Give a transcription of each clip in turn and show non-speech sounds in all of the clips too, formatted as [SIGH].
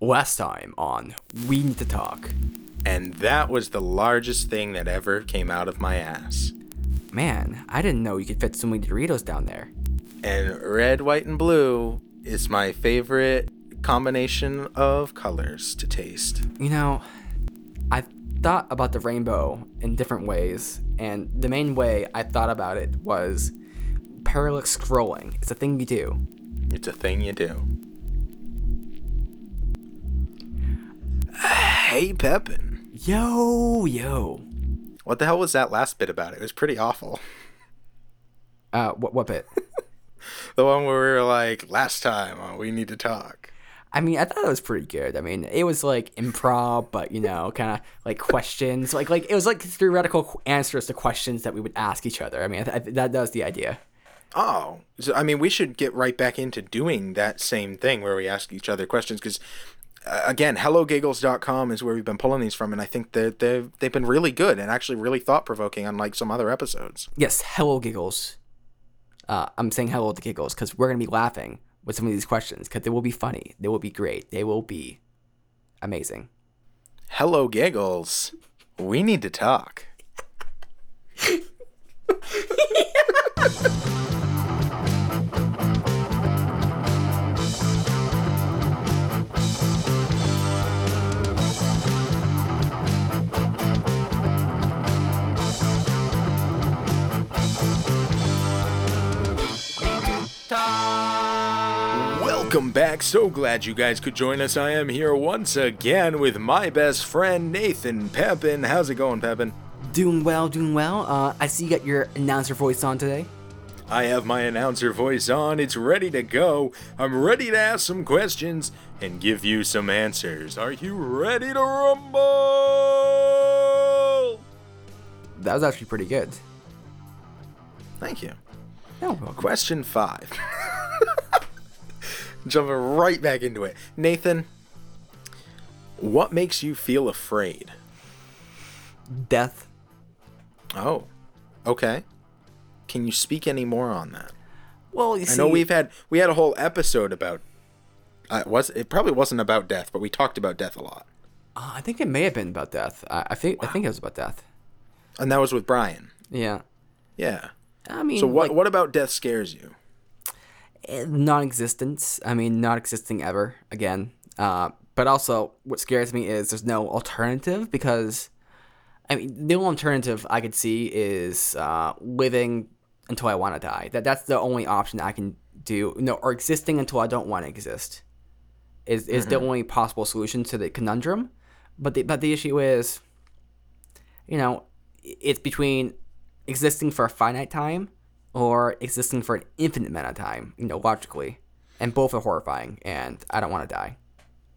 Last time on We Need to Talk. And that was the largest thing that ever came out of my ass. Man, I didn't know you could fit so many Doritos down there. And red, white, and blue is my favorite combination of colors to taste. You know, I thought about the rainbow in different ways, and the main way I thought about it was parallax scrolling. It's a thing you do. It's a thing you do. Hey, Pepin. Yo, yo. What the hell was that last bit about? It was pretty awful. Uh, what, what bit? [LAUGHS] The one where we were like, last time on We Need to Talk. I mean, I thought it was pretty good. I mean, it was like improv, but you know, kind of like questions, like like it was like theoretical answers to questions that we would ask each other. I mean, I th- I th- that that was the idea. Oh, so, I mean, we should get right back into doing that same thing where we ask each other questions because, uh, again, HelloGiggles.com is where we've been pulling these from, and I think that they've, they've been really good and actually really thought provoking, unlike some other episodes. Yes, hello giggles. Uh, I'm saying hello to giggles because we're gonna be laughing with some of these questions because they will be funny. They will be great. They will be amazing. Hello, Giggles. We need to talk. [LAUGHS] Welcome back. So glad you guys could join us. I am here once again with my best friend Nathan Pepin. How's it going, Pepin? Doing well, doing well. Uh, I see you got your announcer voice on today. I have my announcer voice on. It's ready to go. I'm ready to ask some questions and give you some answers. Are you ready to rumble? That was actually pretty good. Thank you. No. Question five. [LAUGHS] Jumping right back into it. Nathan, what makes you feel afraid? Death. Oh, okay. Can you speak any more on that? Well, you I see, know we've had we had a whole episode about. Uh, was it probably wasn't about death, but we talked about death a lot, Uh, I think it may have been about death. I, I think I think it was about death. and that was with Brian. Yeah. Yeah. I mean, So what like, what about death scares you? eh, non-existence. I mean, not existing ever again. Uh, but also, what scares me is there's no alternative because, I mean, the only alternative I could see is uh, living until I want to die. That that's the only option I can do. No, or existing until I don't want to exist. Is is the only possible solution to the conundrum. But the but the issue is, you know, it's between existing for a finite time or existing for an infinite amount of time, you know, logically. And both are horrifying, and I don't want to die.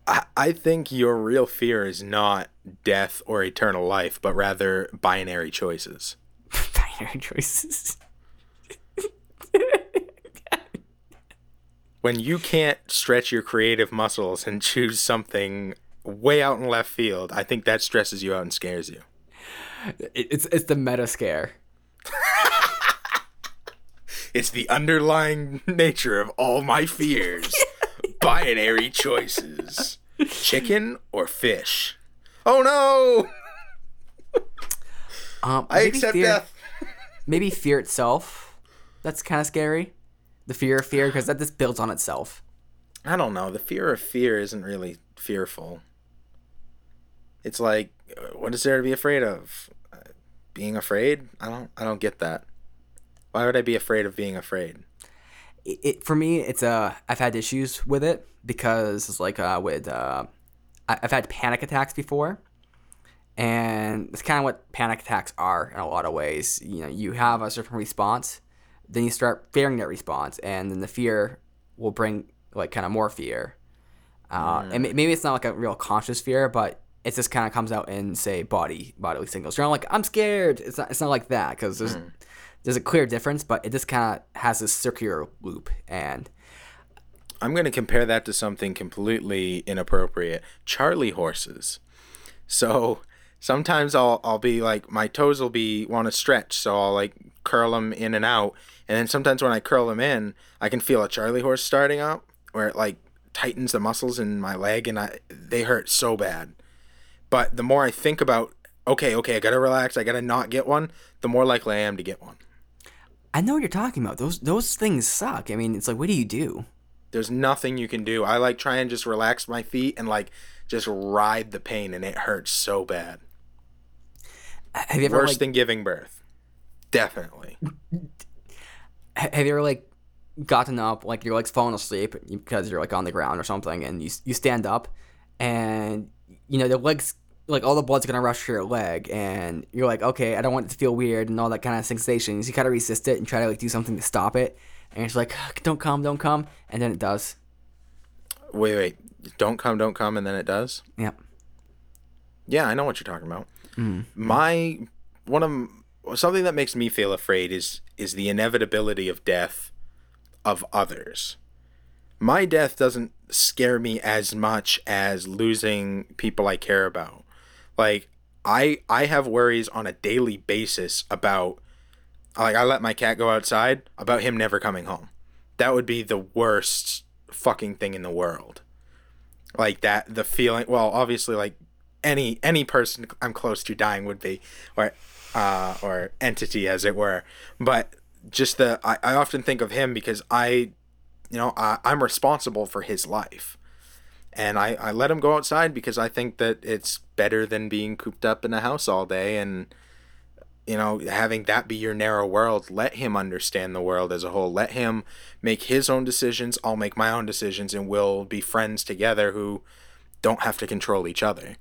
I, I think your real fear is not death or eternal life, but rather binary choices. [LAUGHS] Binary choices. [LAUGHS] When you can't stretch your creative muscles and choose something way out in left field, I think that stresses you out and scares you. It's it's the meta scare. It's the underlying nature of all my fears. [LAUGHS] Binary choices. Chicken or fish? Oh no! Um, I accept fear, death. [LAUGHS] Maybe fear itself. That's kind of scary. The fear of fear, because that just builds on itself. I don't know. The fear of fear isn't really fearful. It's like, uh, what is there to be afraid of? Uh, Being afraid? I don't. I don't get that. Why would I be afraid of being afraid? it, it for me it's uh i've had issues with it because it's like uh with uh I- i've had panic attacks before. And it's kind of what panic attacks are in a lot of ways. You know you have a certain response then you start fearing that response and then the fear will bring like kind of more fear. Uh, and maybe it's not like a real conscious fear but it just kind of comes out in say body bodily signals. You're not like i'm scared. It's not, it's not like that because there's there's a clear difference, but it just kind of has this circular loop. And I'm going to compare that to something completely inappropriate. Charlie horses. So sometimes I'll I'll be like my toes will be want to stretch, so I'll like curl them in and out, and then sometimes when I curl them in, I can feel a Charlie horse starting up where it like tightens the muscles in my leg and I they hurt so bad. But the more I think about okay, okay, I gotta relax, I gotta not get one, the more likely I am to get one. I know what you're talking about. Those those things suck. I mean, it's like, what do you do? There's nothing you can do. I like try and just relax my feet and like just ride the pain, and it hurts so bad. Have you ever Worse like, than giving birth. Definitely. have you ever like gotten up like you're like falling asleep because you're like on the ground or something and you you stand up and you know the legs like all the blood's gonna rush to your leg and you're like okay I don't want it to feel weird and all that kind of sensations you kind of resist it and try to like do something to stop it and it's like don't come don't come and then it does Wait, wait. Don't come, don't come, and then it does. yep Yeah, I know what you're talking about. Mm-hmm. My one of something that makes me feel afraid is is the inevitability of death of others. My death doesn't scare me as much as losing people I care about. Like I I have worries on a daily basis about like I let my cat go outside about him never coming home. That would be the worst fucking thing in the world. Like that the feeling well obviously like any any person I'm close to dying would be or uh or entity as it were. But just the I, I often think of him because I you know, I, I'm responsible for his life. And I, I let him go outside because I think that it's better than being cooped up in a house all day and you know, having that be your narrow world, let him understand the world as a whole. Let him make his own decisions. I'll make my own decisions, and we'll be friends together who don't have to control each other.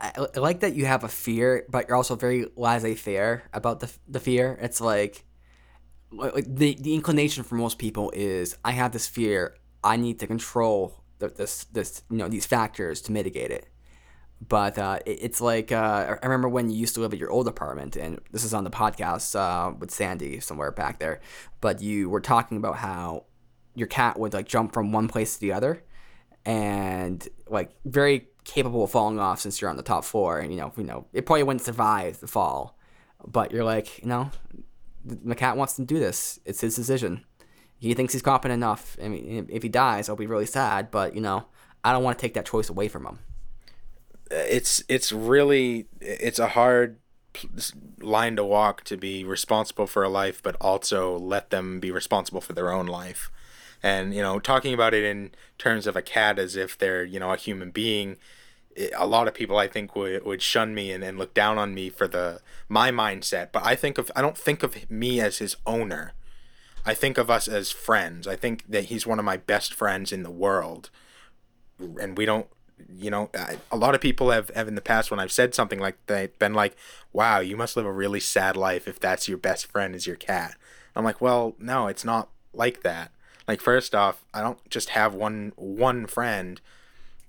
I, like that you have a fear, but you're also very laissez-faire about the the fear. It's like, like the the inclination for most people is I have this fear. I need to control the, this this you know these factors to mitigate it. But uh, it, it's like uh, I remember when you used to live at your old apartment, and this is on the podcast uh, with Sandy somewhere back there. But you were talking about how your cat would like jump from one place to the other, and like very capable of falling off since you're on the top floor, and you know, you know, it probably wouldn't survive the fall. But you're like, you know, the cat wants to do this. It's his decision. He thinks he's competent enough. I mean, if he dies, I'll be really sad. But you know, I don't want to take that choice away from him. It's it's really it's a hard line to walk to be responsible for a life, but also let them be responsible for their own life. And you know, talking about it in terms of a cat as if they're you know a human being, a lot of people I think would would shun me and, and look down on me for the my mindset. But I think of I don't think of me as his owner. I think of us as friends. I think that he's one of my best friends in the world, and we don't. You know, I, a lot of people have, have in the past when I've said something like that been like, "Wow, you must live a really sad life if that's your best friend is your cat." I'm like, "Well, no, it's not like that." Like first off, I don't just have one one friend,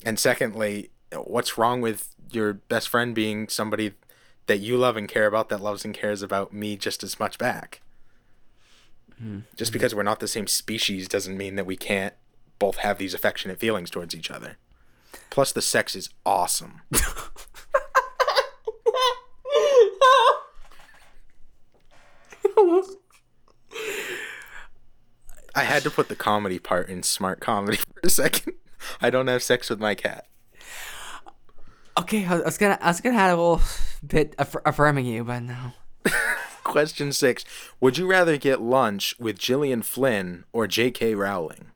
and secondly, what's wrong with your best friend being somebody that you love and care about that loves and cares about me just as much back? Mm-hmm. Just because we're not the same species doesn't mean that we can't both have these affectionate feelings towards each other. Plus, the sex is awesome. [LAUGHS] I had to put the comedy part in smart comedy for a second. [LAUGHS] I don't have sex with my cat. Okay, I was gonna, I was gonna have a little bit aff- affirming you, but no. [LAUGHS] Question six Would you rather get lunch with Gillian Flynn or J.K. Rowling?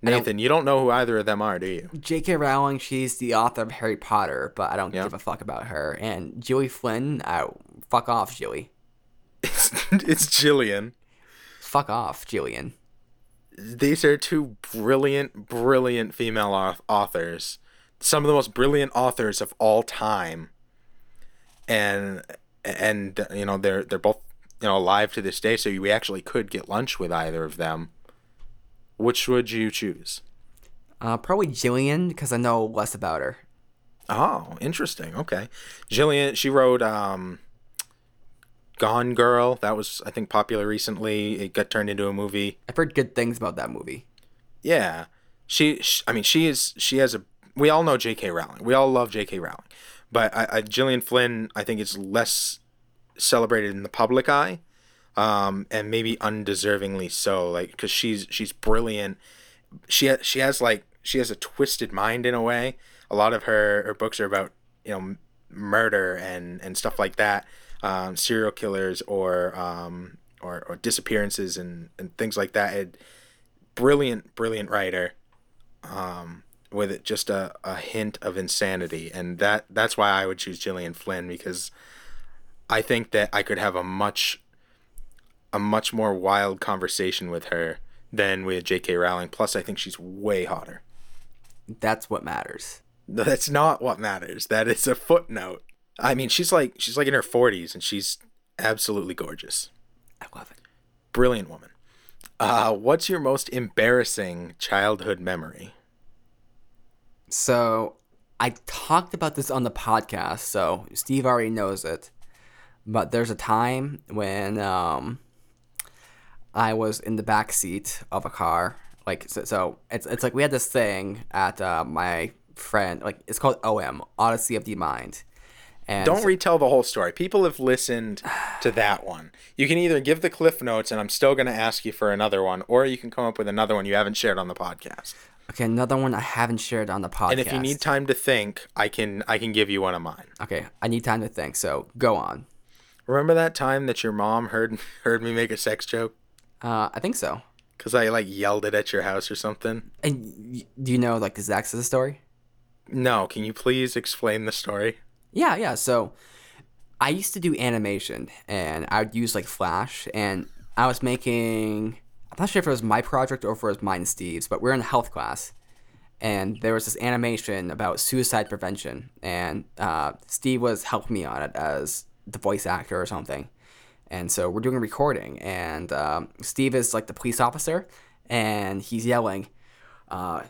Nathan, you don't know who either of them are, do you? J.K. Rowling, she's the author of Harry Potter, but I don't Yeah. give a fuck about her. And Joey Flynn, oh, fuck off, Joey. It's, [LAUGHS] it's Gillian. Fuck off, Gillian. These are two brilliant, brilliant female authors. Some of the most brilliant authors of all time. And and you know they're they're both you know alive to this day, so we actually could get lunch with either of them. Which would you choose? Uh, probably Gillian, because I know less about her. Oh, interesting. Okay. Gillian, she wrote um Gone Girl. That was I think popular recently. It got turned into a movie. I've heard good things about that movie. Yeah. She, sh I mean she is she has a we all know J.K. Rowling. We all love J.K. Rowling. But I, I Gillian Flynn I think is less celebrated in the public eye. Um and maybe undeservingly so like cuz she's she's brilliant she she has like she has a twisted mind in a way. A lot of her her books are about you know murder and and stuff like that, um, serial killers or um or, or disappearances and and things like that. It, brilliant brilliant writer, um, with it just a, a hint of insanity, and that that's why I would choose Gillian Flynn because I think that I could have a much a much more wild conversation with her than with J.K. Rowling. Plus, I think she's way hotter. That's what matters. That's not what matters. That is a footnote. I mean, she's like she's like in her forties, and she's absolutely gorgeous. I love it. Brilliant woman. Uh, what's your most embarrassing childhood memory? So I talked about this on the podcast, so Steve already knows it. But there's a time when um, I was in the back seat of a car. Like so, so it's it's like we had this thing at uh, my friend like it's called OM Odyssey of the Mind. And Don't retell the whole story. People have listened to that one. You can either give the cliff notes, and I'm still going to ask you for another one, or you can come up with another one you haven't shared on the podcast. Okay, another one I haven't shared on the podcast. And if you need time to think, I can I can give you one of mine. okay, I need time to think. So go on. Remember that time that your mom heard [LAUGHS] heard me make a sex joke Uh, I think so. because I like yelled it at your house or something? And do you know like the exact of the story? No, can you please explain the story? Yeah, yeah. So I used to do animation and I would use like Flash and I was making I'm not sure if it was my project or if it was mine Steve's, but we are in health class. And there was this animation about suicide prevention. And uh, Steve was helping me on it as the voice actor or something. And so we're doing a recording. And um, Steve is like the police officer. And he's yelling, uh,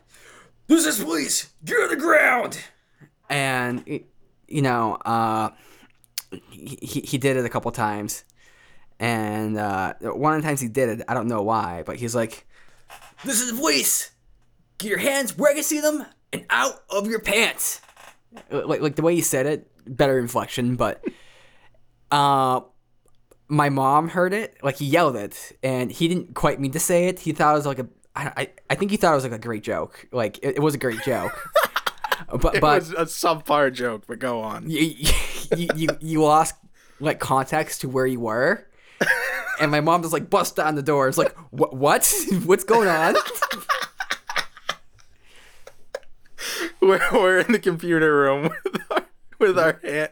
this is police, get on the ground! And you know, uh, he he did it a couple times, and uh, one of the times he did it, I don't know why, but he's like, "This is the police. Get your hands where I can see them and out of your pants." Like like the way he said it, better inflection, but [LAUGHS] uh. My mom heard it, like he yelled it, and he didn't quite mean to say it. He thought it was like a, I, I, I think he thought it was like a great joke. Like it, it was a great joke, [LAUGHS] but It but was a subpar joke, but go on. [LAUGHS] you, you, you, you lost like context to where you were. And my mom just like bust down the door. It's like, what? What? [LAUGHS] What's going on? [LAUGHS] We're, we're in the computer room [LAUGHS] with our, with our hand.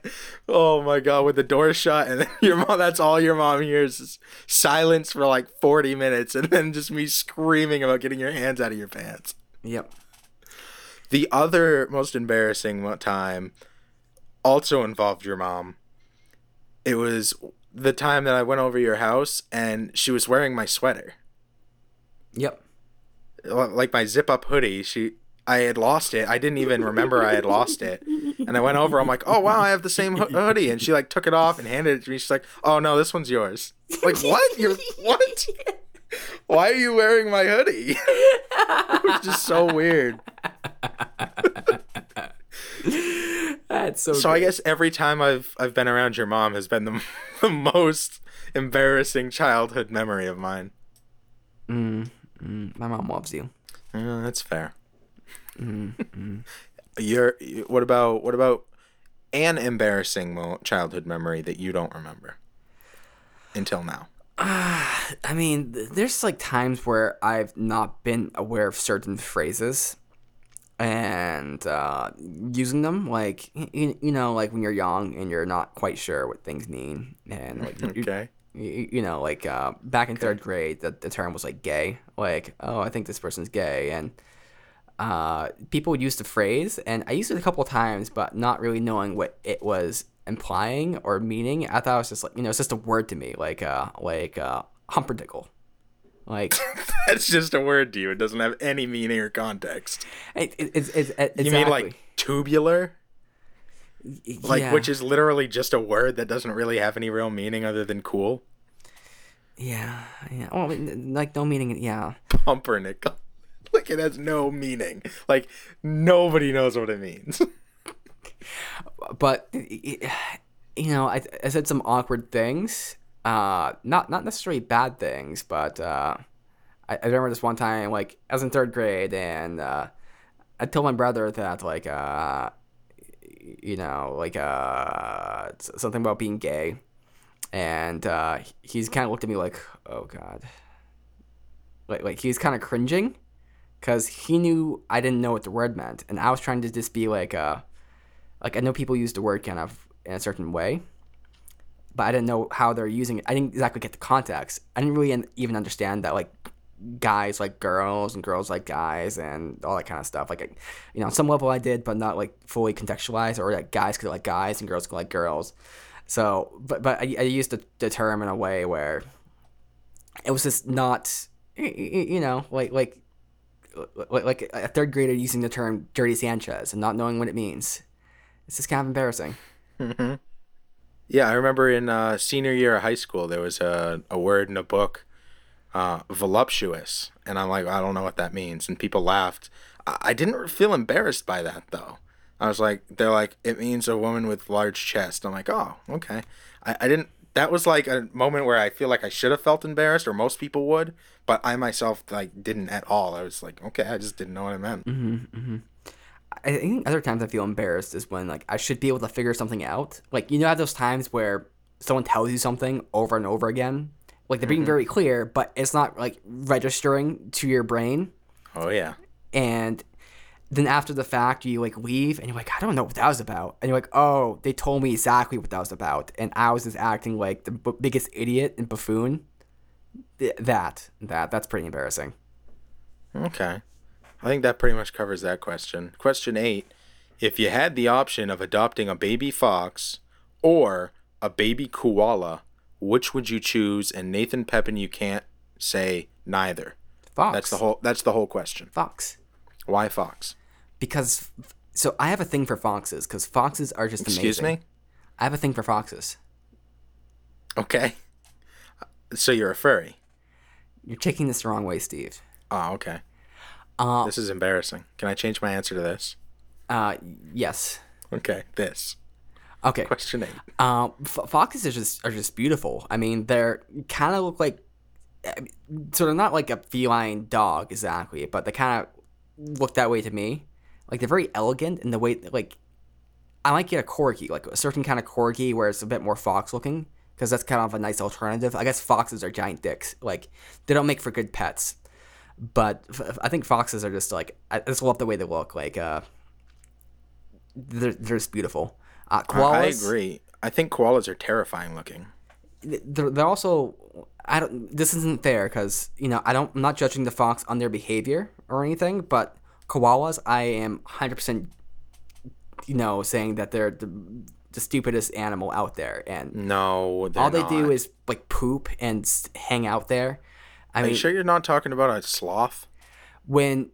Oh my god, with the door shut, and then your mom. That's all your mom hears is silence for like forty minutes, and then just me screaming about getting your hands out of your pants. Yep. The other most embarrassing time also involved your mom. It was the time that I went over your house and she was wearing my sweater. Yep. Like my zip up hoodie. She I had lost it. I didn't even remember I had lost it. And I went over. I'm like, "Oh wow, I have the same ho- hoodie." And she like took it off and handed it to me. She's like, "Oh no, this one's yours." Like, "What? You're what? [LAUGHS] Why are you wearing my hoodie?" [LAUGHS] it was just so weird. That's so. So I guess every time I've I've been around your mom has been the, [LAUGHS] the most embarrassing childhood memory of mine. Mm, mm, my mom loves you. Yeah, that's fair. You're you- what about what about an embarrassing mo- childhood memory that you don't remember until now? [SIGHS] I mean, th- there's like times where I've not been aware of certain phrases and uh, using them. Like, you, you know, like when you're young and you're not quite sure what things mean. And like, you- Okay. you, you know, like uh, back in third grade, the, the term was like gay. Like, oh, I think this person's gay. And uh, people would use the phrase, and I used it a couple times, but not really knowing what it was implying or meaning. I thought it was just like, you know, it's just a word to me, like, uh, like uh, humperdickle. Like, [LAUGHS] That's just a word to you. It doesn't have any meaning or context. it, it, it's it's exactly. You mean like tubular? Like yeah, which is literally just a word that doesn't really have any real meaning other than cool? yeah, yeah. Well, like no meaning. Yeah, Pumpernickel. [LAUGHS] Like it has no meaning. Like nobody knows what it means. [LAUGHS] but you know, I, I said some awkward things. Uh, not not necessarily bad things, but uh, I I, remember this one time, like I was in third grade, and uh, I told my brother that like uh, you know, like uh, something about being gay, and uh, he's kind of looked at me like, oh god, like like he's kind of cringing, because he knew I didn't know what the word meant, and I was trying to just be like uh, like I know people use the word kind of in a certain way, but I didn't know how they're using it. I didn't exactly get the context. I didn't really even understand that like guys like girls and girls like guys and all that kind of stuff. Like, you know, on some level I did, but not like fully contextualized, or like guys could like guys and girls could like girls. So, but but I, I used the, the term in a way where it was just not, you know, like like like a third grader using the term "dirty Sanchez" and not knowing what it means. It's just kind of embarrassing. Mm-hmm. Yeah, I remember in uh, senior year of high school, there was a, a word in a book, uh, voluptuous. And I'm like, I don't know what that means. And people laughed. I, I didn't feel embarrassed by that, though. I was like, they're like, it means a woman with large chest. I'm like, oh, okay. I, I didn't, that was like a moment where I feel like I should have felt embarrassed, or most people would, but I myself, like, didn't at all. I was like, okay, I just didn't know what it meant. I think other times I feel embarrassed is when like I should be able to figure something out. Like you know, have those times where someone tells you something over and over again, like they're being mm-hmm. very clear, but it's not like registering to your brain. Oh, yeah. And then after the fact, you like leave and you're like, I don't know what that was about. And you're like, oh, they told me exactly what that was about, and I was just acting like the b- biggest idiot and buffoon. Th- That that that's pretty embarrassing. Okay. I think that pretty much covers that question. Question eight If you had the option of adopting a baby fox or a baby koala, which would you choose? And Nathan Pepin, you can't say neither. Fox. That's the whole that's the whole question. fox. Why fox? Because so I have a thing for foxes because foxes are just Excuse amazing. me? I have a thing for foxes. Okay. So you're a furry. You're taking this the wrong way, Steve. Oh, okay. Uh, This is embarrassing. Can I change my answer to this? uh, yes. Okay, this. Okay. Question eight. Uh, f- foxes are just are just beautiful. I mean, they're kind of look like, I mean, so they're not like a feline dog exactly, but they kind of look that way to me. Like they're very elegant in the way like I might get a corgi, like a certain kind of corgi where it's a bit more fox looking, because that's kind of a nice alternative. I guess foxes are giant dicks. Like they don't make for good pets, but f- I think foxes are just like I just love the way they look. Like uh, they're they're just beautiful. Uh, I koalas, agree. I think koalas are terrifying looking. they're, they're also I don't this isn't fair because you know I don't I'm not judging the fox on their behavior or anything but koalas I am 100% you know saying that they're the, the stupidest animal out there and No, they're all they not. do is like poop and hang out there I Are mean you sure you're not talking about a sloth? when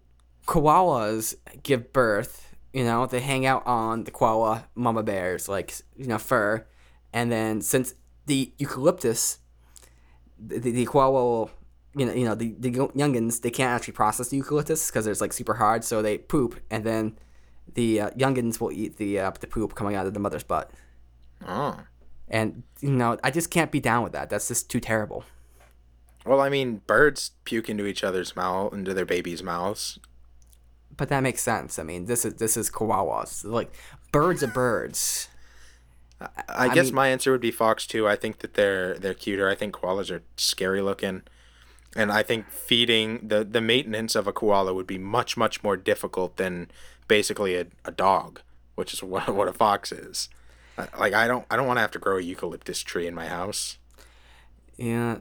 koalas give birth, you know, they hang out on the koala mama bears, like, you know, fur. And then since the eucalyptus, the, the, the koala will, you know, you know, the, the youngins, they can't actually process the eucalyptus because it's like super hard. So they poop. And then the uh, youngins will eat the, uh, the poop coming out of the mother's butt. Oh. And, you know, I just can't be down with that. That's just too terrible. Well, I mean, birds puke into each other's mouth, into their babies' mouths. But that makes sense. I mean, this is this is koalas. Like birds are birds. [LAUGHS] I, guess mean- my answer would be fox too. I think that they're they're cuter. I think koalas are scary looking, and I think feeding the the maintenance of a koala would be much much more difficult than basically a, a dog, which is [LAUGHS] what what a fox is. Uh, Like I don't I don't want to have to grow a eucalyptus tree in my house. Yeah,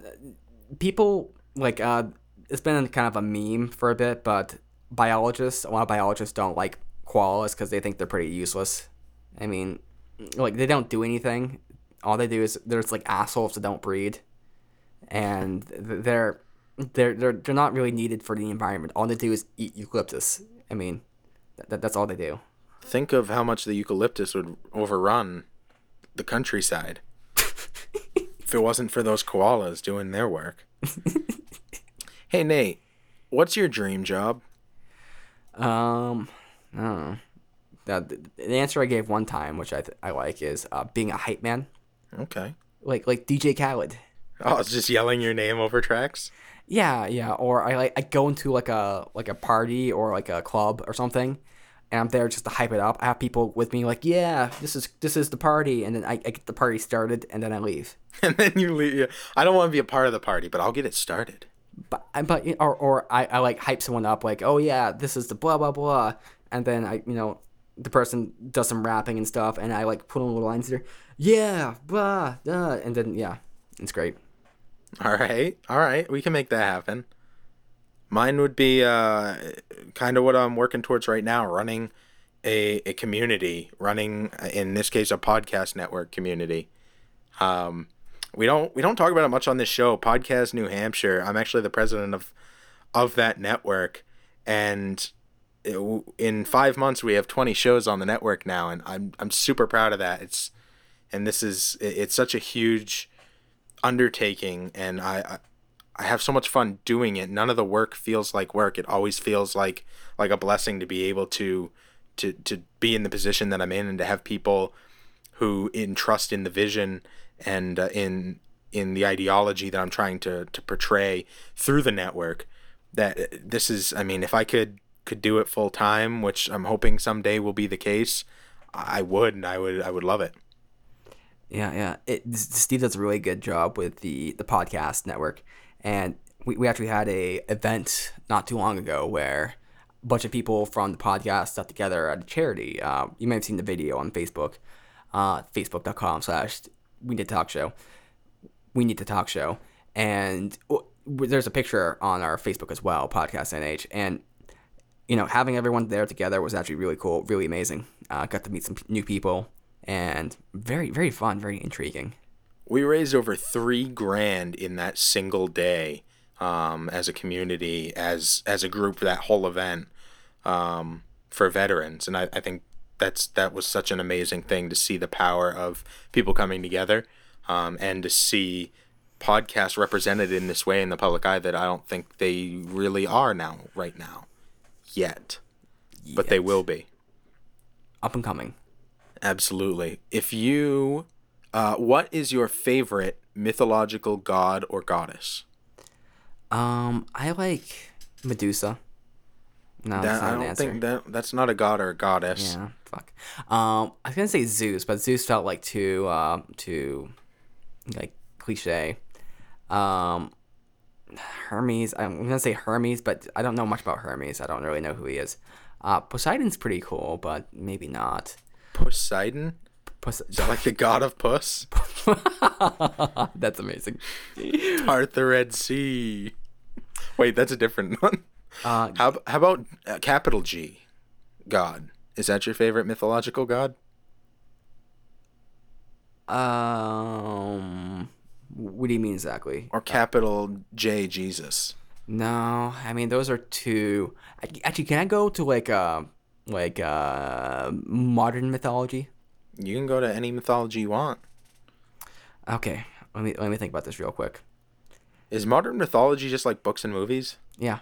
people like uh, it's been kind of a meme for a bit, but biologists, a lot of biologists don't like koalas because they think they're pretty useless. I mean, like they don't do anything. All they do is they're just like assholes that don't breed, and they're they're they're they're not really needed for the environment. All they do is eat eucalyptus. I mean, that, that's all they do. Think of how much the eucalyptus would overrun the countryside if it wasn't for those koalas doing their work. [LAUGHS] hey Nate, what's your dream job? Um, I don't know. The, the answer I gave one time, which I th- I like, is uh, being a hype man. Okay. like like DJ Khaled. Oh, it's just yelling your name over tracks. Yeah, yeah. Or I like I go into like a like a party or like a club or something, and I'm there just to hype it up. I have people with me like, yeah, this is this is the party, and then I, I get the party started, and then I leave. [LAUGHS] And then you leave. I don't want to be a part of the party, but I'll get it started. But but or or I, I like hype someone up like, oh yeah, this is the blah blah blah, and then I you know the person does some rapping and stuff, and I like put on little lines there, yeah, blah, uh, and then yeah, it's great. All right, all right, we can make that happen. Mine would be uh, kind of what I'm working towards right now, running a, a community, running in this case a podcast network community. Um, we don't we don't talk about it much on this show. Podcast New Hampshire. I'm actually the president of of that network, and it, in five months we have 20 shows on the network now, and I'm I'm super proud of that. It's and this is it's such a huge undertaking, and I, I have so much fun doing it. None of the work feels like work. It always feels like like a blessing to be able to to to be in the position that I'm in and to have people who entrust in the vision and uh, in in the ideology that I'm trying to to portray through the network. That uh, this is, I mean, if I could could do it full time, which I'm hoping someday will be the case, I would, and I would, I would love it. Yeah, yeah. It, Steve does a really good job with the the podcast network, and we, we actually had a event not too long ago where a bunch of people from the podcast got together at a charity. Uh, you may have seen the video on Facebook, uh, facebook.com slash we need to talk show. We need to talk show. And there's a picture on our Facebook as well, Podcast NH. And, you know, having everyone there together was actually really cool, really amazing. Uh, got to meet some new people and very, very fun, very intriguing. We raised over three grand in that single day um, as a community, as as a group for that whole event um, for veterans, and I, I think that's that was such an amazing thing to see the power of people coming together um, and to see podcasts represented in this way in the public eye that I don't think they really are now right now yet, yet. but they will be up and coming. Absolutely. If you, uh, what is your favorite mythological god or goddess? Um, I like Medusa. No, that, I don't think that that's not a god or a goddess. Yeah, fuck. Um, I was gonna say Zeus, but Zeus felt like too, uh, too, like cliche. Um, Hermes. I'm gonna say Hermes, but I don't know much about Hermes. I don't really know who he is. Uh, Poseidon's pretty cool, but maybe not. Poseidon. Pos- is that like the god of puss? [LAUGHS] that's amazing. Part the Red Sea. Wait, that's a different [LAUGHS] one. Uh, how how about uh, capital G, God? Is that your favorite mythological god? Um, what do you mean exactly? Or capital J, Jesus? No, I mean those are two. Actually, can I go to like uh like uh modern mythology? You can go to any mythology you want. Okay, let me let me think about this real quick. Is modern mythology just like books and movies? Yeah.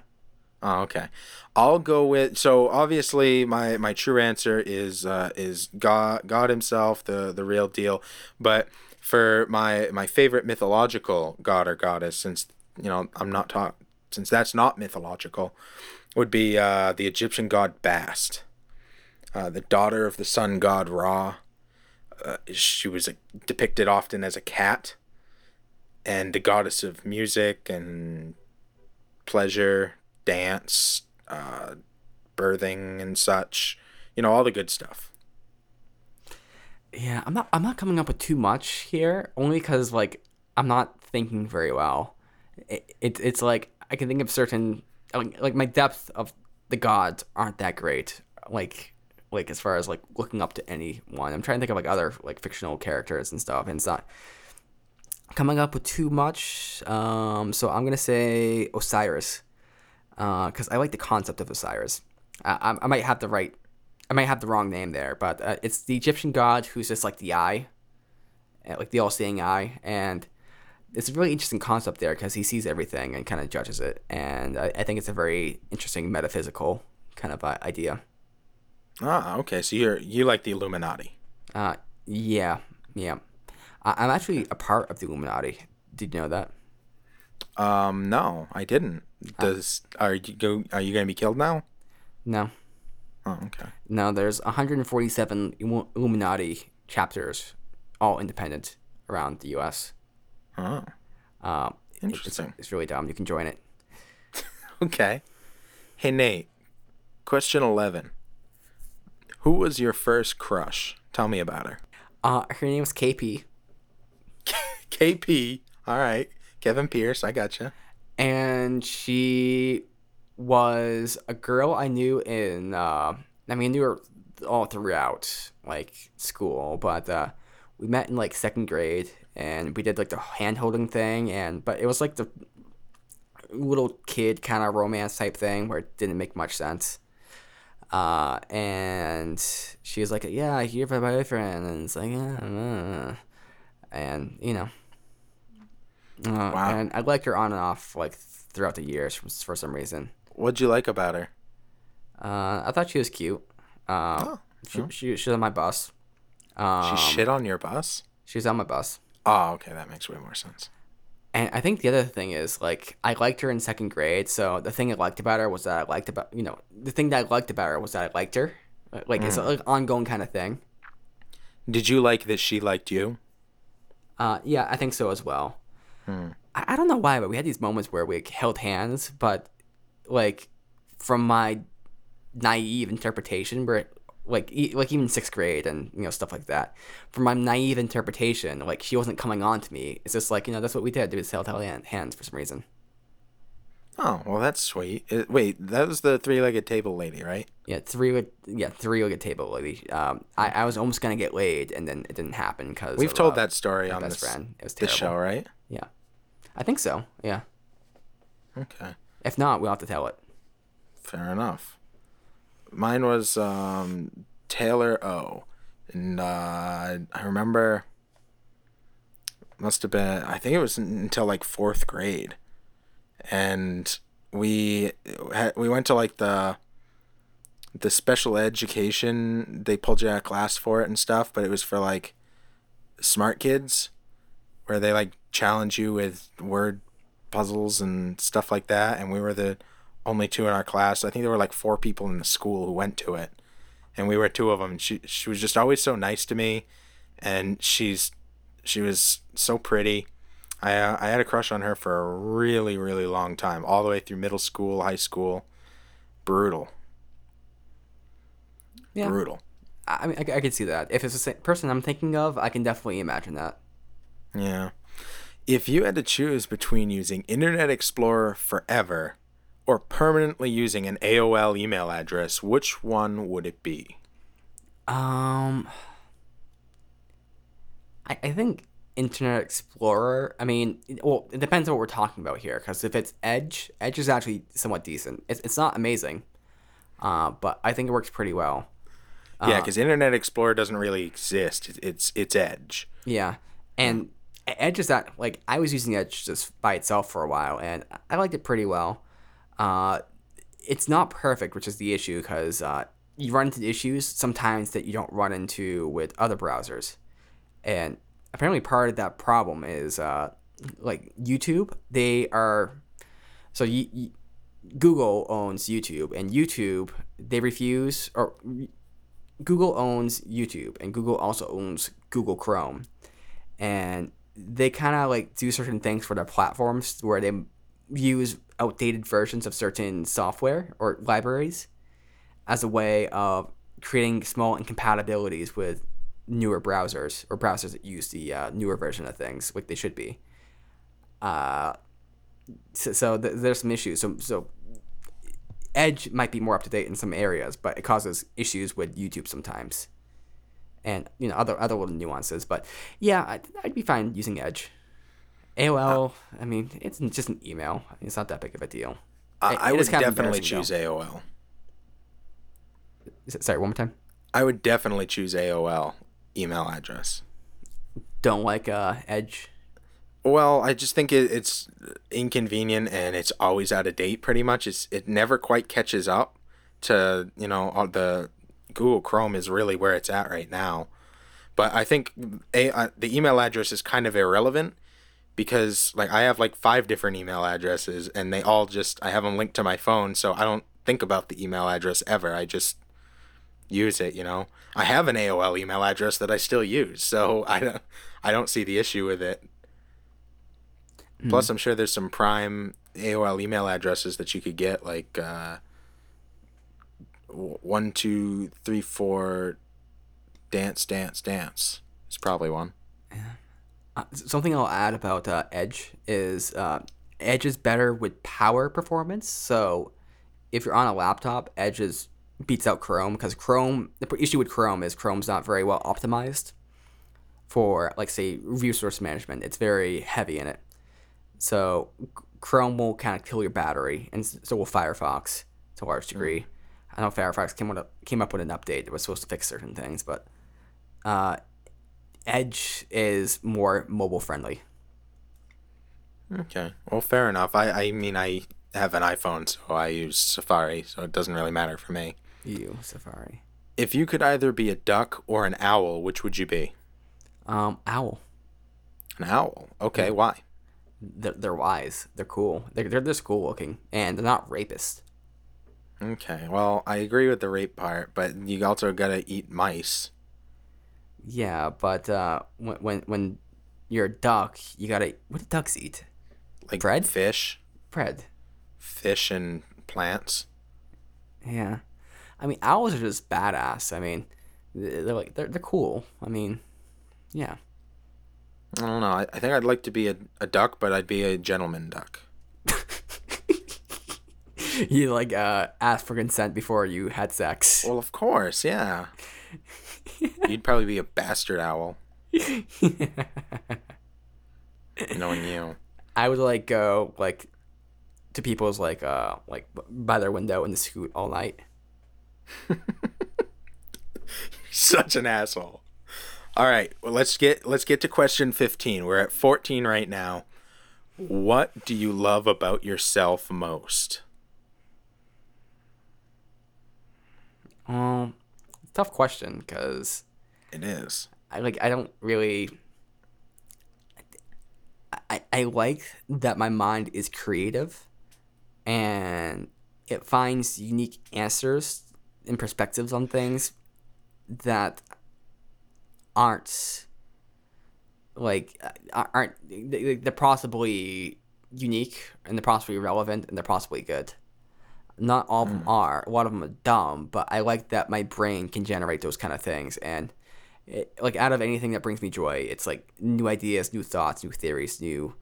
Oh, okay. I'll go with so obviously my my true answer is uh, is God God himself the the real deal, but for my my favorite mythological god or goddess since you know I'm not taught since that's not mythological would be uh, the Egyptian god Bast, uh, the daughter of the sun god Ra. Uh, she was depicted often as a cat, and the goddess of music and pleasure, dance, uh, birthing, and such. You know, all the good stuff. Yeah, I'm not. I'm not coming up with too much here, only because like I'm not thinking very well. It, it it's like I can think of certain like, like my depth of the gods aren't that great. Like like as far as like looking up to anyone. I'm trying to think of like other like fictional characters and stuff, and it's not coming up with too much. Um, so I'm gonna say Osiris because uh, I like the concept of Osiris. I, I might have the right, I might have the wrong name there, but uh, it's the Egyptian god who's just like the eye, uh, like the all-seeing eye, and it's a really interesting concept there because he sees everything and kind of judges it, and I, I, think it's a very interesting metaphysical kind of uh, idea. Ah, okay. So you're you like the Illuminati? Uh, yeah, yeah. I, I'm actually a part of the Illuminati. Did you know that? Um, no, I didn't. Does are you go? Are you gonna be killed now? No. Oh, okay. No, there's 147 Illuminati chapters, all independent around the U.S. Oh, Um, it's, interesting. it's really dumb. You can join it. [LAUGHS] Okay. Hey Nate, question eleven. Who was your first crush? Tell me about her. Uh, her name was KP, [LAUGHS] KP. All right. Kevin Pierce. I gotcha. and she was a girl I knew in. Uh, I mean, I knew her all throughout like school, but uh, we met in like second grade, and we did like the hand holding thing, and but it was like the little kid kind of romance type thing where it didn't make much sense. Uh, and she was like, "Yeah, you're my boyfriend," and it's like, "Yeah," uh," and you know, uh, Wow. and I liked her on and off like throughout the years for, some reason. What'd you like about her? Uh, I thought she was cute. Uh, Oh, she, she she was on my bus. Um, She shit on your bus? she was on my bus. Oh, okay. That makes way more sense. And I think the other thing is like I liked her in second grade. So the thing I liked about her was that I liked about you know the thing that I liked about her was that I liked her. Like it's Mm. an ongoing kind of thing. Did you like that she liked you? Uh, yeah, I think so as well. Hmm. I, I don't know why, but we had these moments where we held hands, but like from my naive interpretation, where like e- like even sixth grade and you know stuff like that, from my naive interpretation, like she wasn't coming on to me. It's just like you know that's what we did. We held hand- hands for some reason. Oh, well, that's sweet. Uh, wait, that was the three-legged table lady, right? Yeah, three yeah three would get table lady. Um, I, I was almost gonna get laid, and then it didn't happen because We've told that story on best this, friend. It was this show, right? Yeah, I think so. Yeah. Okay, If not, we'll have to tell it. fair enough. Mine was um, Taylor O, and uh, I remember must have been I think it was until like fourth grade, and we had, we went to like the the special education they pulled you out of class for it and stuff, but it was for like smart kids, where they like challenge you with word puzzles and stuff like that, and we were the only two in our class. I think there were like four people in the school who went to it, and we were two of them. She she was just always so nice to me, and she's she was so pretty. I uh, I had a crush on her for a really really long time, all the way through middle school, high school. Brutal, Yeah. brutal. I mean, I, I could see that. If it's the same person I'm thinking of, I can definitely imagine that. Yeah. If you had to choose between using Internet Explorer forever or permanently using an AOL email address, which one would it be? Um, I, I think Internet Explorer. I mean, well, it depends on what we're talking about here. Because if it's Edge, Edge is actually somewhat decent. It's, it's not amazing, uh, but I think it works pretty well. yeah, because Internet Explorer doesn't really exist. It's it's Edge. Yeah, and Edge is that like I was using Edge just by itself for a while, and I liked it pretty well. Uh, it's not perfect, which is the issue because uh, you run into issues sometimes that you don't run into with other browsers, and apparently part of that problem is uh, like YouTube. They are so you, Google owns YouTube, and YouTube they refuse or Google owns YouTube, and Google also owns Google Chrome, and they kind of like do certain things for their platforms where they use outdated versions of certain software or libraries as a way of creating small incompatibilities with newer browsers or browsers that use the uh, newer version of things like they should be. Uh, so, so th- there's some issues. So so Edge might be more up to date in some areas, but it causes issues with YouTube sometimes, and you know other other little nuances. But yeah, I'd, I'd be fine using Edge. AOL, I mean, it's just an email. It's not that big of a deal. I, I would is kind of definitely choose AOL. Is it- Sorry, one more time. I would definitely choose AOL email address. Don't like uh, Edge. Well, I just think it, it's inconvenient and it's always out of date. Pretty much, it's it never quite catches up to you know all the Google Chrome is really where it's at right now. But I think a, uh, the email address is kind of irrelevant because like I have like five different email addresses and they all just I have them linked to my phone, so I don't think about the email address ever. I just use it, you know. I have an AOL email address that I still use, so [LAUGHS] I don't I don't see the issue with it. Mm. Plus, I'm sure there's some prime AOL email addresses that you could get, like uh, one, two, three, four, dance, dance, dance. It's probably one. Yeah. Uh, something I'll add about uh, Edge is uh, Edge is better with power performance. So if you're on a laptop, Edge is beats out Chrome because Chrome the issue with Chrome is Chrome's not very well optimized for like say resource management. It's very heavy in it. So Chrome will kind of kill your battery, and so will Firefox to a large degree. Mm. I know Firefox came with came up with an update that was supposed to fix certain things, but uh, Edge is more mobile friendly. Okay, well, fair enough. I I mean I have an iPhone, so I use Safari, so it doesn't really matter for me. You Safari. If you could either be a duck or an owl, which would you be? Um, owl. An owl. Okay, why? They're, they're wise. They're cool. They're, they're just cool looking, and they're not rapists. Okay, well, I agree with the rape part, but you also gotta eat mice. Yeah, but uh, when when when you're a duck, you gotta. What do ducks eat? Like bread, fish, bread, fish, and plants. Yeah, I mean owls are just badass. I mean, they're like they're they're cool. I mean, yeah. I don't know. I, I think I'd like to be a, a duck, but I'd be a gentleman duck. [LAUGHS] you like uh ask for consent before you had sex. Well, of course, yeah. You'd probably be a bastard owl. Knowing you. [LAUGHS] I would like go like to people's like uh like by their window in the scoot all night. [LAUGHS] Such an asshole. All right, well, let's get let's get to question 15. We're at 14 right now. What do you love about yourself most? Um, tough question because it is. I like. I don't really. I I like that my mind is creative, and it finds unique answers and perspectives on things that aren't like aren't they're possibly unique and they're possibly relevant and they're possibly good. Not all of them mm. are. A lot of them are dumb, but I like that my brain can generate those kind of things. And it, like out of anything that brings me joy, it's like new ideas, new thoughts, new theories, new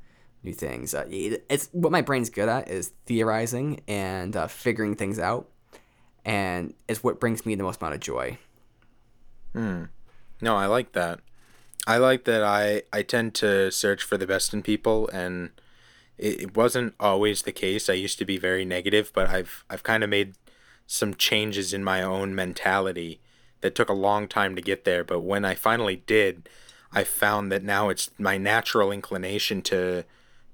new things. Uh, it, it's what my brain's good at is theorizing and uh, figuring things out, and it's what brings me the most amount of joy. Hmm. No, I like that. I like that I I tend to search for the best in people and it, it wasn't always the case. I used to be very negative, but I've I've kind of made some changes in my own mentality that took a long time to get there, but when I finally did, I found that now it's my natural inclination to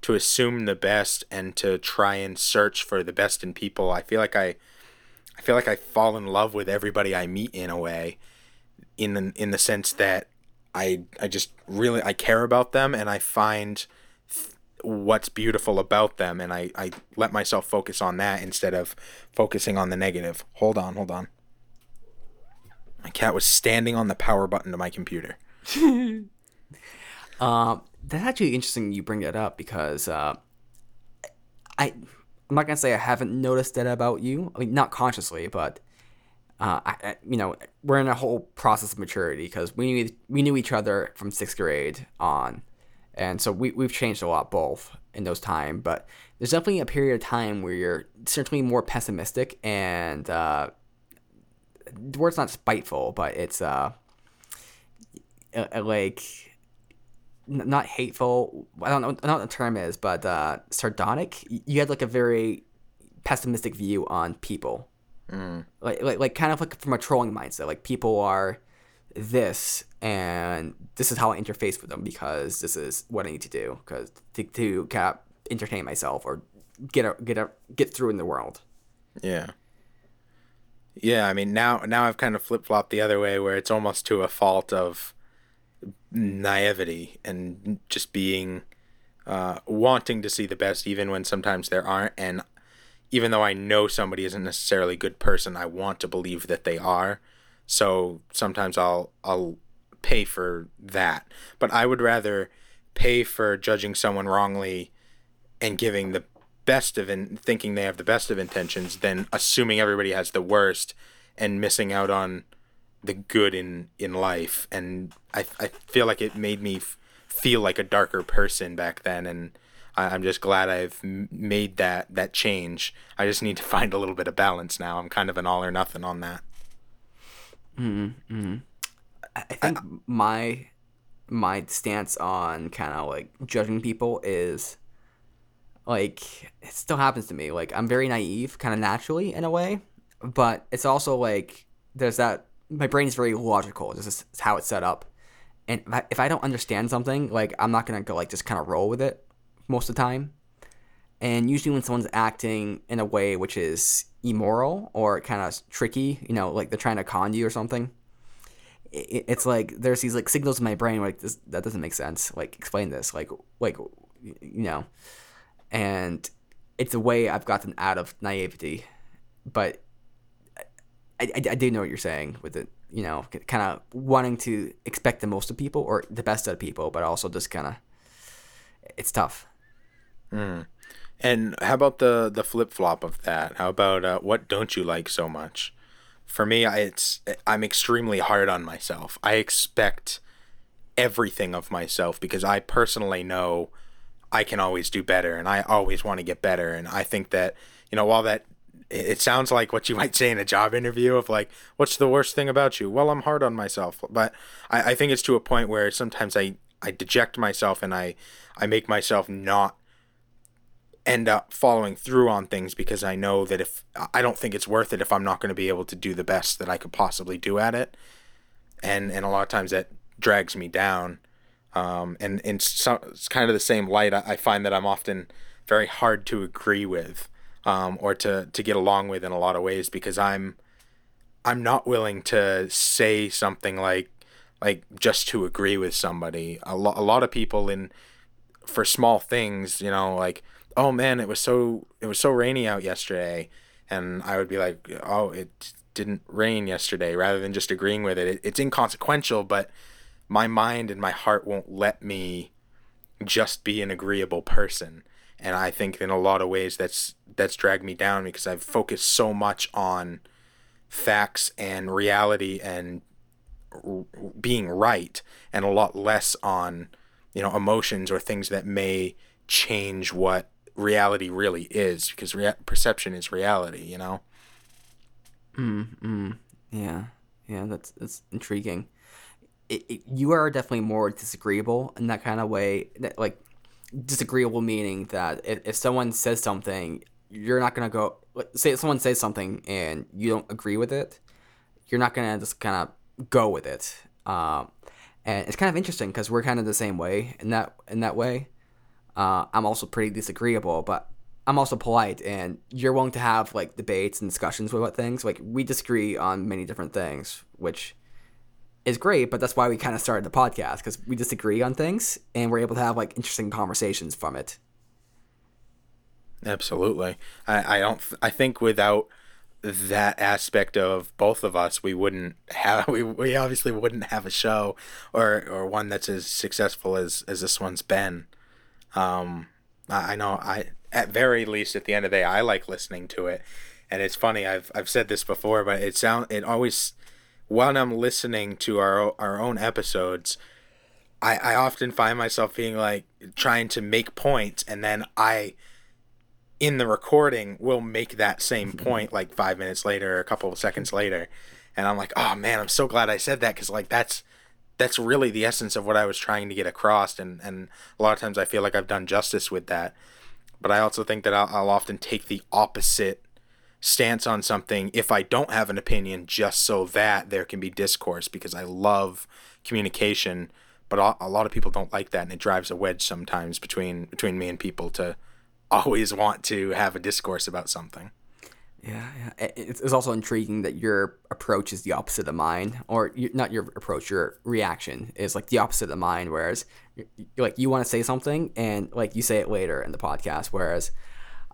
to assume the best and to try and search for the best in people. I feel like I I feel like I fall in love with everybody I meet in a way in the in the sense that I I just really I care about them and I find what's beautiful about them and I, I let myself focus on that instead of focusing on the negative. Hold on, hold on. My cat was standing on the power button to my computer. um, [LAUGHS] that's actually interesting you bring that up because uh, I I'm not gonna say I haven't noticed that about you. I mean, not consciously, but uh, I, you know, we're in a whole process of maturity because we knew we knew each other from sixth grade on, and so we we've changed a lot both in those time. But there's definitely a period of time where you're certainly more pessimistic and uh, the word's not spiteful, but it's uh, like not hateful. I don't know, I don't know what the term is, but uh, sardonic. You had like a very pessimistic view on people Mm. Like, like, like kind of like from a trolling mindset. Like people are this, and this is how I interface with them because this is what I need to do because to, to kind of entertain myself or get a, get a, get through in the world. Yeah. Yeah, I mean now now I've kind of flip flopped the other way where it's almost to a fault of naivety and just being uh, wanting to see the best, even when sometimes there aren't. And even though I know somebody isn't necessarily a good person, I want to believe that they are. So sometimes I'll I'll pay for that. But I would rather pay for judging someone wrongly and giving the best of in thinking they have the best of intentions than assuming everybody has the worst and missing out on the good in in life. And i i feel like it made me f- feel like a darker person back then. And I, i'm just glad i've made that that change. I just need to [LAUGHS] find a little bit of balance now. I'm kind of an all or nothing on that Mm-hmm, mm-hmm. I I think my my stance on kind of like judging people is like it still happens to me. Like I'm very naive, kind of naturally in a way, but it's also like there's that my brain is very logical. This is how it's set up, and if I, if I don't understand something, like I'm not gonna go like just kind of roll with it most of the time. And usually when someone's acting in a way which is immoral or kind of tricky, you know, like they're trying to con you or something, it, it's like there's these like signals in my brain like this that doesn't make sense. Like explain this, like like you know, and it's a way I've gotten out of naivety, but I, I, I do know what you're saying with it. You know, kind of wanting to expect the most of people or the best of people, but also just kind of it's tough. Mm. And how about the the flip flop of that? How about uh, what don't you like so much? For me, I, it's I'm extremely hard on myself. I expect everything of myself because I personally know I can always do better and I always want to get better. And I think that you know while that it sounds like what you might say in a job interview of like, what's the worst thing about you? Well, I'm hard on myself, but I, I think it's to a point where sometimes I I deject myself and I I make myself not end up following through on things because I know that if I don't think it's worth it if I'm not going to be able to do the best that I could possibly do at it, and and a lot of times that drags me down, um, and and so, it's kind of the same light. I, I find that I'm often very hard to agree with, um, or to to get along with in a lot of ways because I'm I'm not willing to say something like like just to agree with somebody. A, lo- a lot of people in for small things, you know, like oh man, it was so it was so rainy out yesterday, and I would be like, oh, it didn't rain yesterday, rather than just agreeing with it. it it's inconsequential, but my mind and my heart won't let me just be an agreeable person, and I think in a lot of ways that's that's dragged me down because I've focused so much on facts and reality and r- being right and a lot less on you know emotions or things that may change what reality really is because rea- perception is reality you know Yeah, yeah, that's that's intriguing. It, it, you are definitely more disagreeable in that kind of way. That, like disagreeable meaning that if, if someone says something, you're not gonna go. like, Say someone says something and you don't agree with it, you're not gonna just kind of go with it. Um, and it's kind of interesting because we're kind of the same way in that in that way. Uh, I'm also pretty disagreeable, but I'm also polite, and you're willing to have like debates and discussions about things. Like we disagree on many different things, which is great. But that's why we kind of started the podcast because we disagree on things, and we're able to have like interesting conversations from it. absolutely i, I don't th- i think without that aspect of both of us we wouldn't have [LAUGHS] we, we obviously wouldn't have a show or or one that's as successful as as this one's been um i, know i at very least at the end of the day i like listening to it. And it's funny i've i've said this before but it sound it always when i'm listening to our our own episodes I, I often find myself being like trying to make points and then I in the recording will make that same [LAUGHS] point like five minutes later or a couple of seconds later. And i'm like oh man i'm so glad i said that because like that's that's really the essence of what i was trying to get across and and a lot of times i feel like i've done justice with that. But i also think that i'll, I'll often take the opposite stance on something if i don't have an opinion just so that there can be discourse because i love communication but a lot of people don't like that and it drives a wedge sometimes between between me and people to always want to have a discourse about something Yeah, yeah. It's, also intriguing that your approach is the opposite of mine, or not your approach, your reaction is like the opposite of mine. Whereas, like you want to say something and like you say it later in the podcast, whereas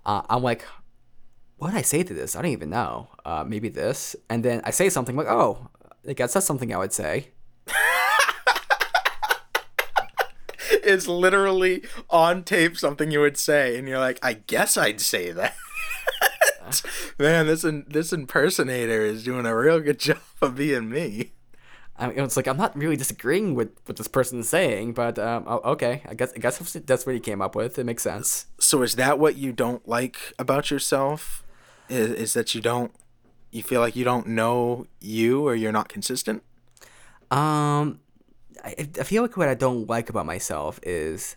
uh, I'm like, what did I say to this? I don't even know. Uh, maybe this, and then I say something like, oh, I guess that's something I would say. [LAUGHS] it's literally on tape something you would say, and you're like, I guess I'd say that. [LAUGHS] Man, this in, this impersonator is doing a real good [LAUGHS] job of being me. I mean, it's like I'm not really disagreeing with what this person's saying, but um, oh, okay, I guess I guess that's what he came up with. It makes sense. So is that what you don't like about yourself? Is, is that you don't you feel like you don't know you or you're not consistent? Um, I, I feel like what I don't like about myself is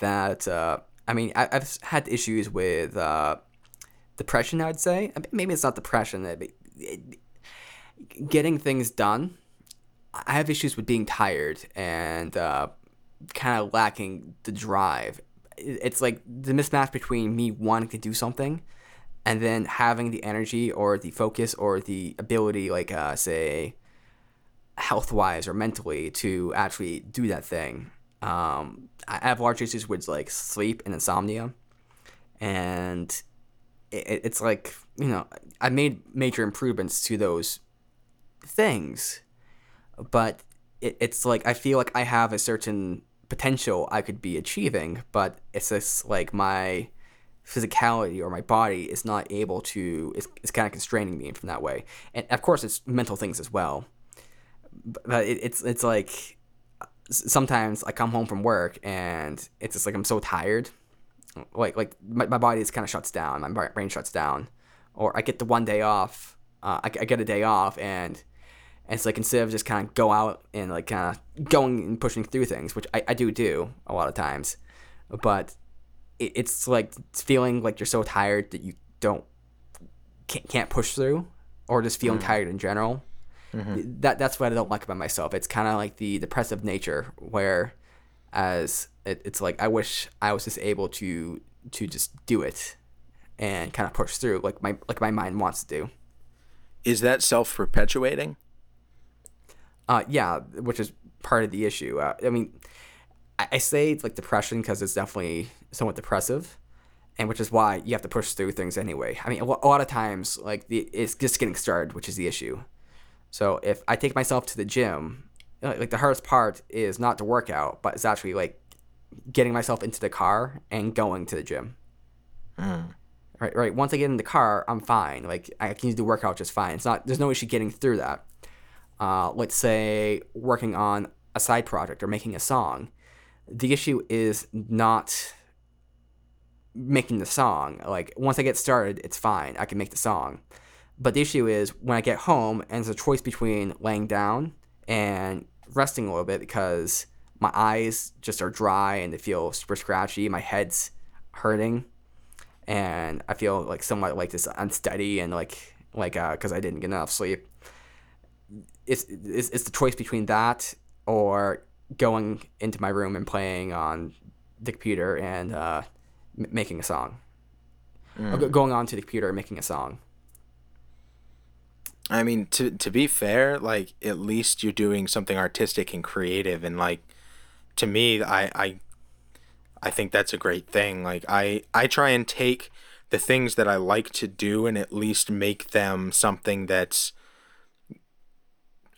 that uh, I mean I, have had issues with uh, depression. I'd say maybe it's not depression. It, getting things done. I have issues with being tired and uh, kind of lacking the drive. It's like the mismatch between me wanting to do something and then having the energy or the focus or the ability, like uh, say, health wise or mentally, to actually do that thing. Um, I have large issues with like sleep and insomnia, and it, it's like you know I made major improvements to those things, but it, it's like I feel like I have a certain potential I could be achieving, but it's just like my physicality or my body is not able to it's, is kind of constraining me from that way. And of course it's mental things as well but it, it's it's like sometimes i come home from work and it's just like i'm so tired like like my, my body just kind of shuts down my brain shuts down or i get the one day off uh, I, I get a day off and and it's like instead of just kind of go out and like kind of going and pushing through things which I, I do do a lot of times but it's like feeling like you're so tired that you don't can't, can't push through or just feeling mm-hmm. tired in general mm-hmm. that that's what i don't like about myself it's kind of like the depressive nature where as it, it's like i wish i was just able to to just do it and kind of push through like my like my mind wants to do is that self-perpetuating uh yeah which is part of the issue uh, i mean I, I say it's like depression because it's definitely somewhat depressive, and which is why you have to push through things anyway. I mean, a lot of times, like the it's just getting started, which is the issue. So if I take myself to the gym, like the hardest part is not to work out, but it's actually like getting myself into the car and going to the gym. Mm. Right, right. Once I get in the car, I'm fine. Like I can do the workout just fine. It's not. There's no issue getting through that. Uh, let's say working on a side project or making a song. The issue is not making the song. Like once I get started, it's fine. I can make the song. But the issue is when I get home and there's a choice between laying down and resting a little bit because my eyes just are dry and they feel super scratchy. My head's hurting, and I feel like somewhat like this unsteady and like like uh because I didn't get enough sleep. It's, it's it's the choice between that or going into my room and playing on the computer and uh, m- making a song. Mm. going on to the computer and making a song. I mean, to to be fair, like at least you're doing something artistic and creative, and like to me, I I I think that's a great thing. Like I I try and take the things that I like to do and at least make them something that's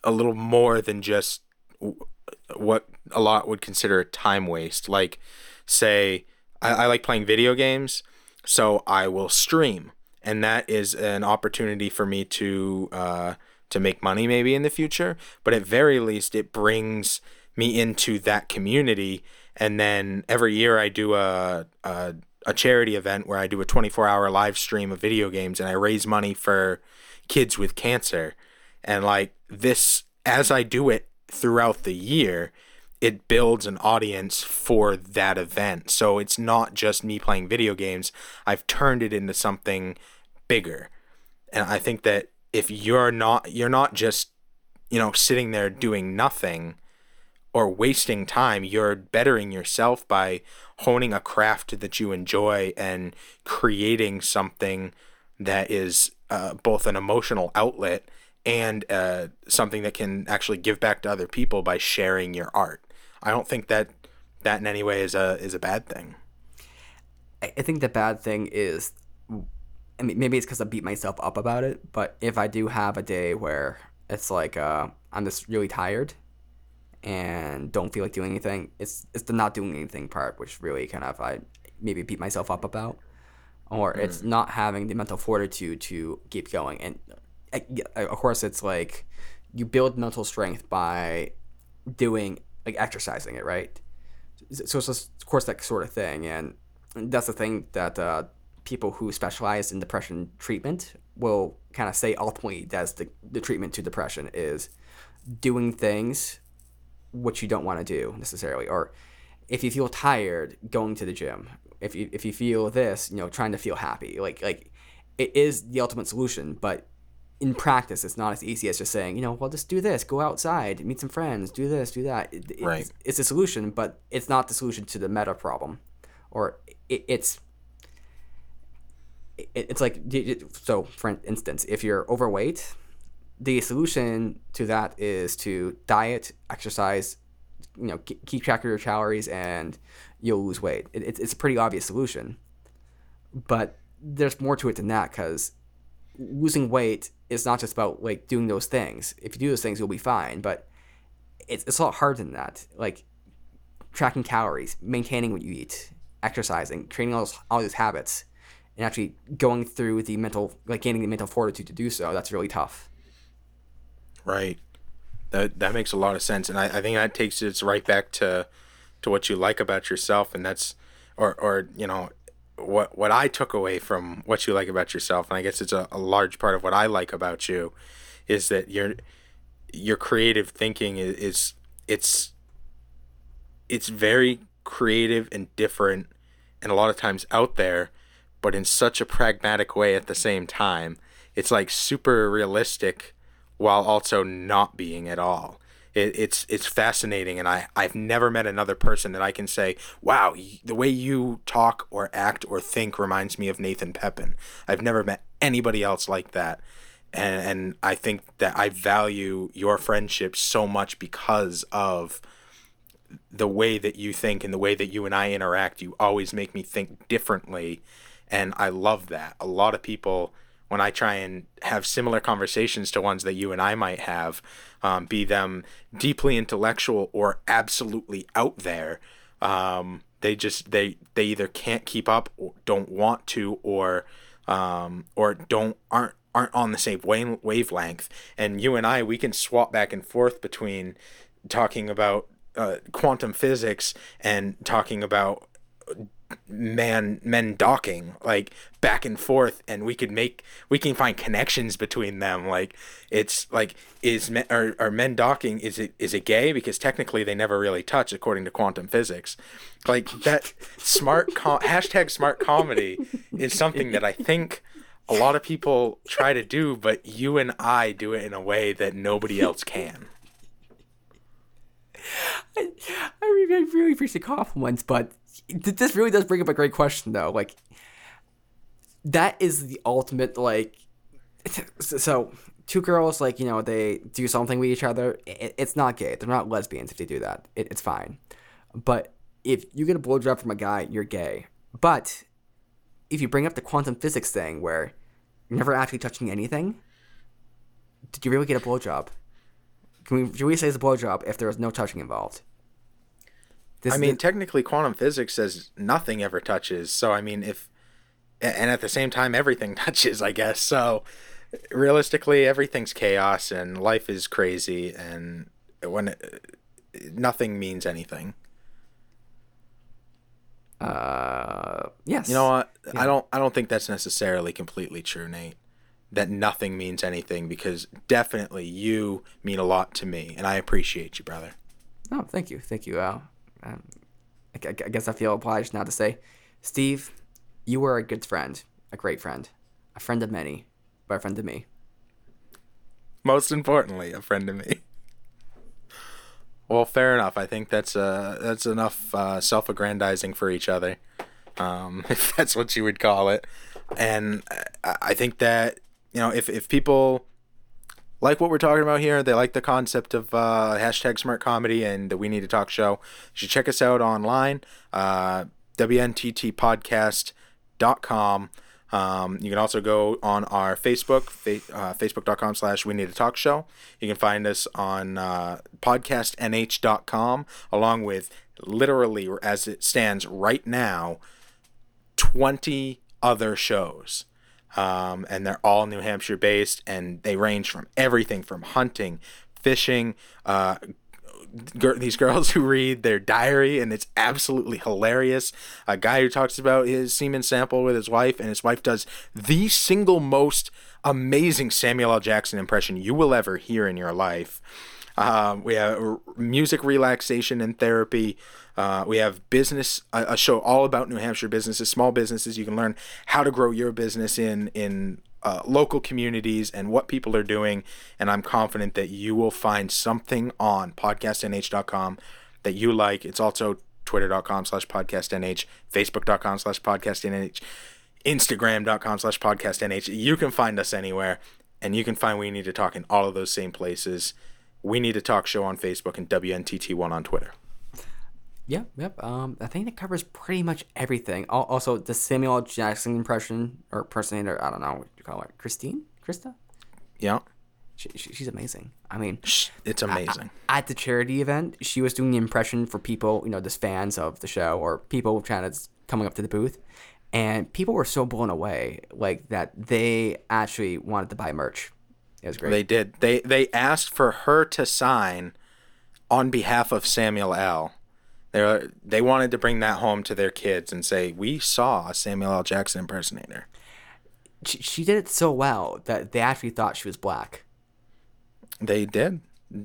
a little more than just what a lot would consider a time waste. Like, say, I, I like playing video games, so I will stream, and that is an opportunity for me to uh, to make money maybe in the future. But at very least, it brings me into that community, and then every year I do a, a a charity event where I do a 24 hour live stream of video games and I raise money for kids with cancer. And like this, as I do it throughout the year, it builds an audience for that event. So it's not just me playing video games. I've turned it into something bigger. And I think that if you're not you're not just, you know, sitting there doing nothing or wasting time, you're bettering yourself by honing a craft that you enjoy and creating something that is uh, both an emotional outlet and uh, something that can actually give back to other people by sharing your art. I don't think that that in any way is a is a bad thing. I think the bad thing is, I mean, maybe it's because I beat myself up about it. But if I do have a day where it's like uh, I'm just really tired and don't feel like doing anything, it's it's the not doing anything part which really kind of I maybe beat myself up about, or mm. it's not having the mental fortitude to keep going. And of course, it's like you build mental strength by doing like exercising it, right? So it's just, of course that sort of thing, and that's the thing that uh, people who specialize in depression treatment will kind of say ultimately that's the, the treatment to depression is doing things which you don't want to do necessarily or if you feel tired going to the gym if you if you feel this you know trying to feel happy like like it is the ultimate solution but in practice it's not as easy as just saying you know well just do this go outside meet some friends do this do that it, right. it's, it's a solution but it's not the solution to the meta problem or it, it's it, it's like so for instance if you're overweight the solution to that is to diet exercise you know keep track of your calories and you'll lose weight. It, it's, it's a pretty obvious solution but there's more to it than that because losing weight is not just about like doing those things. If you do those things you'll be fine but it's, it's a lot harder than that. Like tracking calories maintaining what you eat exercising, training all those all these habits, and actually going through the mental, like gaining the mental fortitude to do so, that's really tough. Right. That that makes a lot of sense, and I, I think that takes us right back to to what you like about yourself, and that's or or you know what what I took away from what you like about yourself, and I guess it's a, a large part of what I like about you, is that your your creative thinking is, is it's it's very creative and different and a lot of times out there, but in such a pragmatic way at the same time. It's like super realistic while also not being at all. It, it's it's fascinating, and I I've never met another person that I can say, wow, the way you talk or act or think reminds me of Nathan Pepin. I've never met anybody else like that, and and I think that I value your friendship so much because of the way that you think and the way that you and I interact, you always make me think differently. And I love that. A lot of people, when I try and have similar conversations to ones that you and I might have, um, be them deeply intellectual or absolutely out there, um, they just they they either can't keep up, or don't want to, or um, or don't aren't aren't on the same wave, wavelength. And you and I, we can swap back and forth between talking about uh, quantum physics and talking about man men docking like back and forth and we could make we can find connections between them. Like it's like is men are, are men docking is it is it gay? Because technically they never really touch according to quantum physics. Like that smart com- [LAUGHS] hashtag smart comedy is something that i think a lot of people try to do but you and i do it in a way that nobody else can. [LAUGHS] I, I really, I really appreciate compliments, but this really does bring up a great question, though. Like, that is the ultimate, like, so two girls, like, you know, they do something with each other. It, it's not gay. They're not lesbians if they do that. It, it's fine. But if you get a blowjob from a guy, you're gay. But if you bring up the quantum physics thing where you're never actually touching anything, did you really get a blowjob? Can we, we say it's a blowjob if there was no touching involved? This I mean, the, technically, quantum physics says nothing ever touches. So, I mean, if and at the same time, everything [LAUGHS] touches, I guess. So, realistically, everything's chaos and life is crazy, and when it, nothing means anything. Uh, yes. You know what? Yeah. I don't. I don't think that's necessarily completely true, Nate that nothing means anything because definitely you mean a lot to me and I appreciate you, brother. Oh, thank you. Thank you, Al. Um, I, I guess I feel obliged now to say, Steve, you were a good friend, a great friend, a friend of many, but a friend of me. Most importantly, a friend of me. Well, fair enough. I think that's uh that's enough uh, self-aggrandizing for each other, um, [LAUGHS] if that's what you would call it. and I, I think that you know if if people like what we're talking about here, they like the concept of uh, hashtag smart comedy and the We Need to Talk show. You should check us out online, uh, WNTTpodcast.com. Um, you can also go on our Facebook, fa- uh, facebook.com slash We Need to Talk Show. You can find us on uh, podcastnh.com, along with literally, as it stands right now, 20 other shows. Um, and they're all New Hampshire based, and they range from everything from hunting, fishing, uh, these girls [LAUGHS] who read their diary, and it's absolutely hilarious. A guy who talks about his semen sample with his wife, and his wife does the single most amazing Samuel L. Jackson impression you will ever hear in your life. Um, we have music relaxation and therapy. Uh, we have business, a, a show all about New Hampshire businesses, small businesses. You can learn how to grow your business in in uh, local communities and what people are doing. And I'm confident that you will find something on podcastnh.com that you like. It's also twitter.com slash podcastnh, facebook.com slash podcastnh, instagram.com slash podcastnh. You can find us anywhere and you can find We Need to Talk in all of those same places. We Need to Talk show on Facebook and WNTT1 on Twitter. Yep, yep. Um, I think that covers pretty much everything. Al- Also, the Samuel. Jackson impression or impersonator, I don't know what you call it, Christine, Krista. Yeah, She, she, she's amazing. I mean, Shh, it's amazing. at the charity event, she was doing the impression for people, you know, just fans of the show or people trying to coming up to the booth, and people were so blown away, like that they actually wanted to buy merch. It was great. They did. They they asked for her to sign on behalf of Samuel L. They they wanted to bring that home to their kids and say, "We saw a Samuel L. Jackson impersonator." she, she did it so well that they actually thought she was black. They did.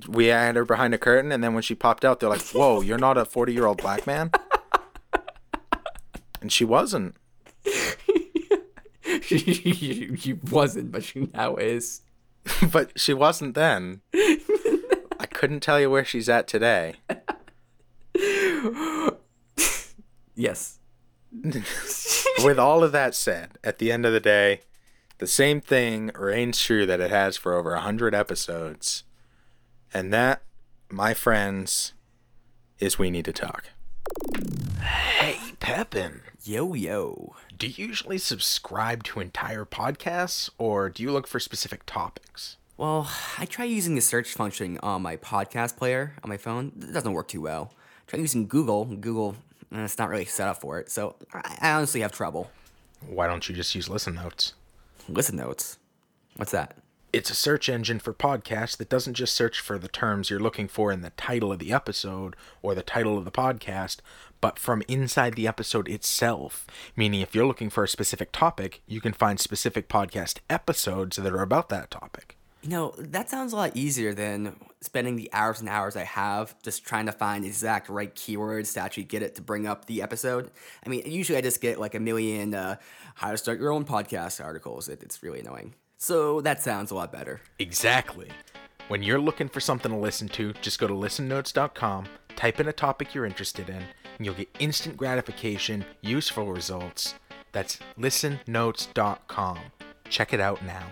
We had her behind a curtain, and then when she popped out, they're like, "Whoa, [LAUGHS] you're not a forty-year-old black man." And she wasn't. [LAUGHS] she, she wasn't, but she now is. [LAUGHS] but she wasn't then. I couldn't tell you where she's at today. [LAUGHS] Yes. [LAUGHS] With all of that said, at the end of the day, the same thing reigns true that it has for over 100 episodes. And that, my friends, is We Need to Talk. Hey, Pepin. Yo yo. Do you usually subscribe to entire podcasts or do you look for specific topics? Well, I try using the search function on my podcast player on my phone. It doesn't work too well. Try using Google. Google, eh, it's not really set up for it, so I I honestly have trouble. Why don't you just use Listen Notes? Listen notes. What's that? It's a search engine for podcasts that doesn't just search for the terms you're looking for in the title of the episode or the title of the podcast, but from inside the episode itself. Meaning, if you're looking for a specific topic, you can find specific podcast episodes that are about that topic. You know, that sounds a lot easier than spending the hours and hours I have just trying to find the exact right keywords to actually get it to bring up the episode. I mean, usually I just get like a million uh, how to start your own podcast articles. It, it's really annoying. So that sounds a lot better. Exactly. When you're looking for something to listen to, just go to listennotes.com, type in a topic you're interested in, and you'll get instant gratification, useful results. That's listennotes.com. Check it out now.